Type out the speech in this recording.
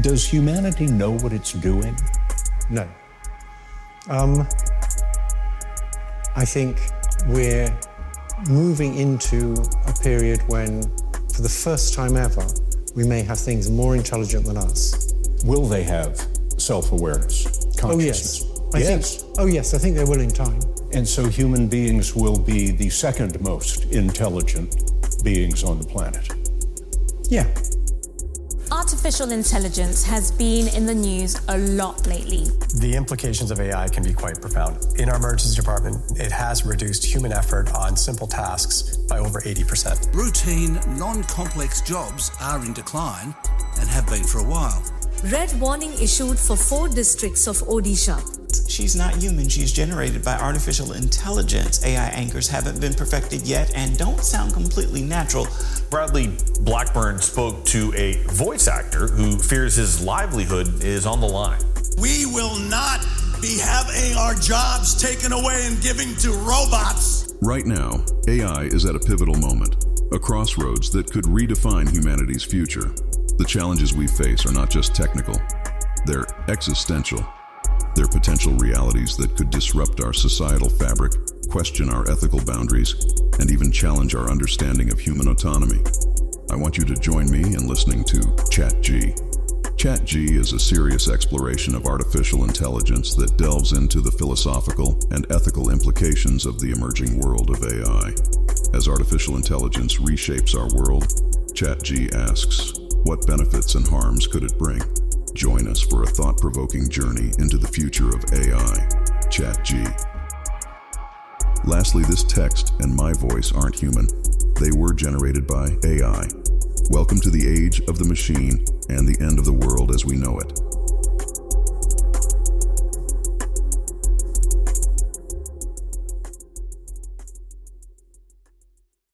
Does humanity know what it's doing? No. Um, I think we're moving into a period when, for the first time ever, we may have things more intelligent than us. Will they have self awareness, consciousness? Oh yes. I yes. think. Oh yes. I think they will in time. And so human beings will be the second most intelligent beings on the planet. Yeah. Artificial intelligence has been in the news a lot lately. The implications of AI can be quite profound. In our emergency department, it has reduced human effort on simple tasks by over 80%. Routine, non complex jobs are in decline and have been for a while. Red warning issued for four districts of Odisha. She's not human. She's generated by artificial intelligence. AI anchors haven't been perfected yet and don't sound completely natural. Bradley Blackburn spoke to a voice actor who fears his livelihood is on the line. We will not be having our jobs taken away and giving to robots. Right now, AI is at a pivotal moment, a crossroads that could redefine humanity's future. The challenges we face are not just technical, they're existential. They're potential realities that could disrupt our societal fabric, question our ethical boundaries, and even challenge our understanding of human autonomy. I want you to join me in listening to ChatG. ChatG is a serious exploration of artificial intelligence that delves into the philosophical and ethical implications of the emerging world of AI. As artificial intelligence reshapes our world, ChatG asks, what benefits and harms could it bring? Join us for a thought provoking journey into the future of AI. ChatG. Lastly, this text and my voice aren't human. They were generated by AI. Welcome to the age of the machine and the end of the world as we know it.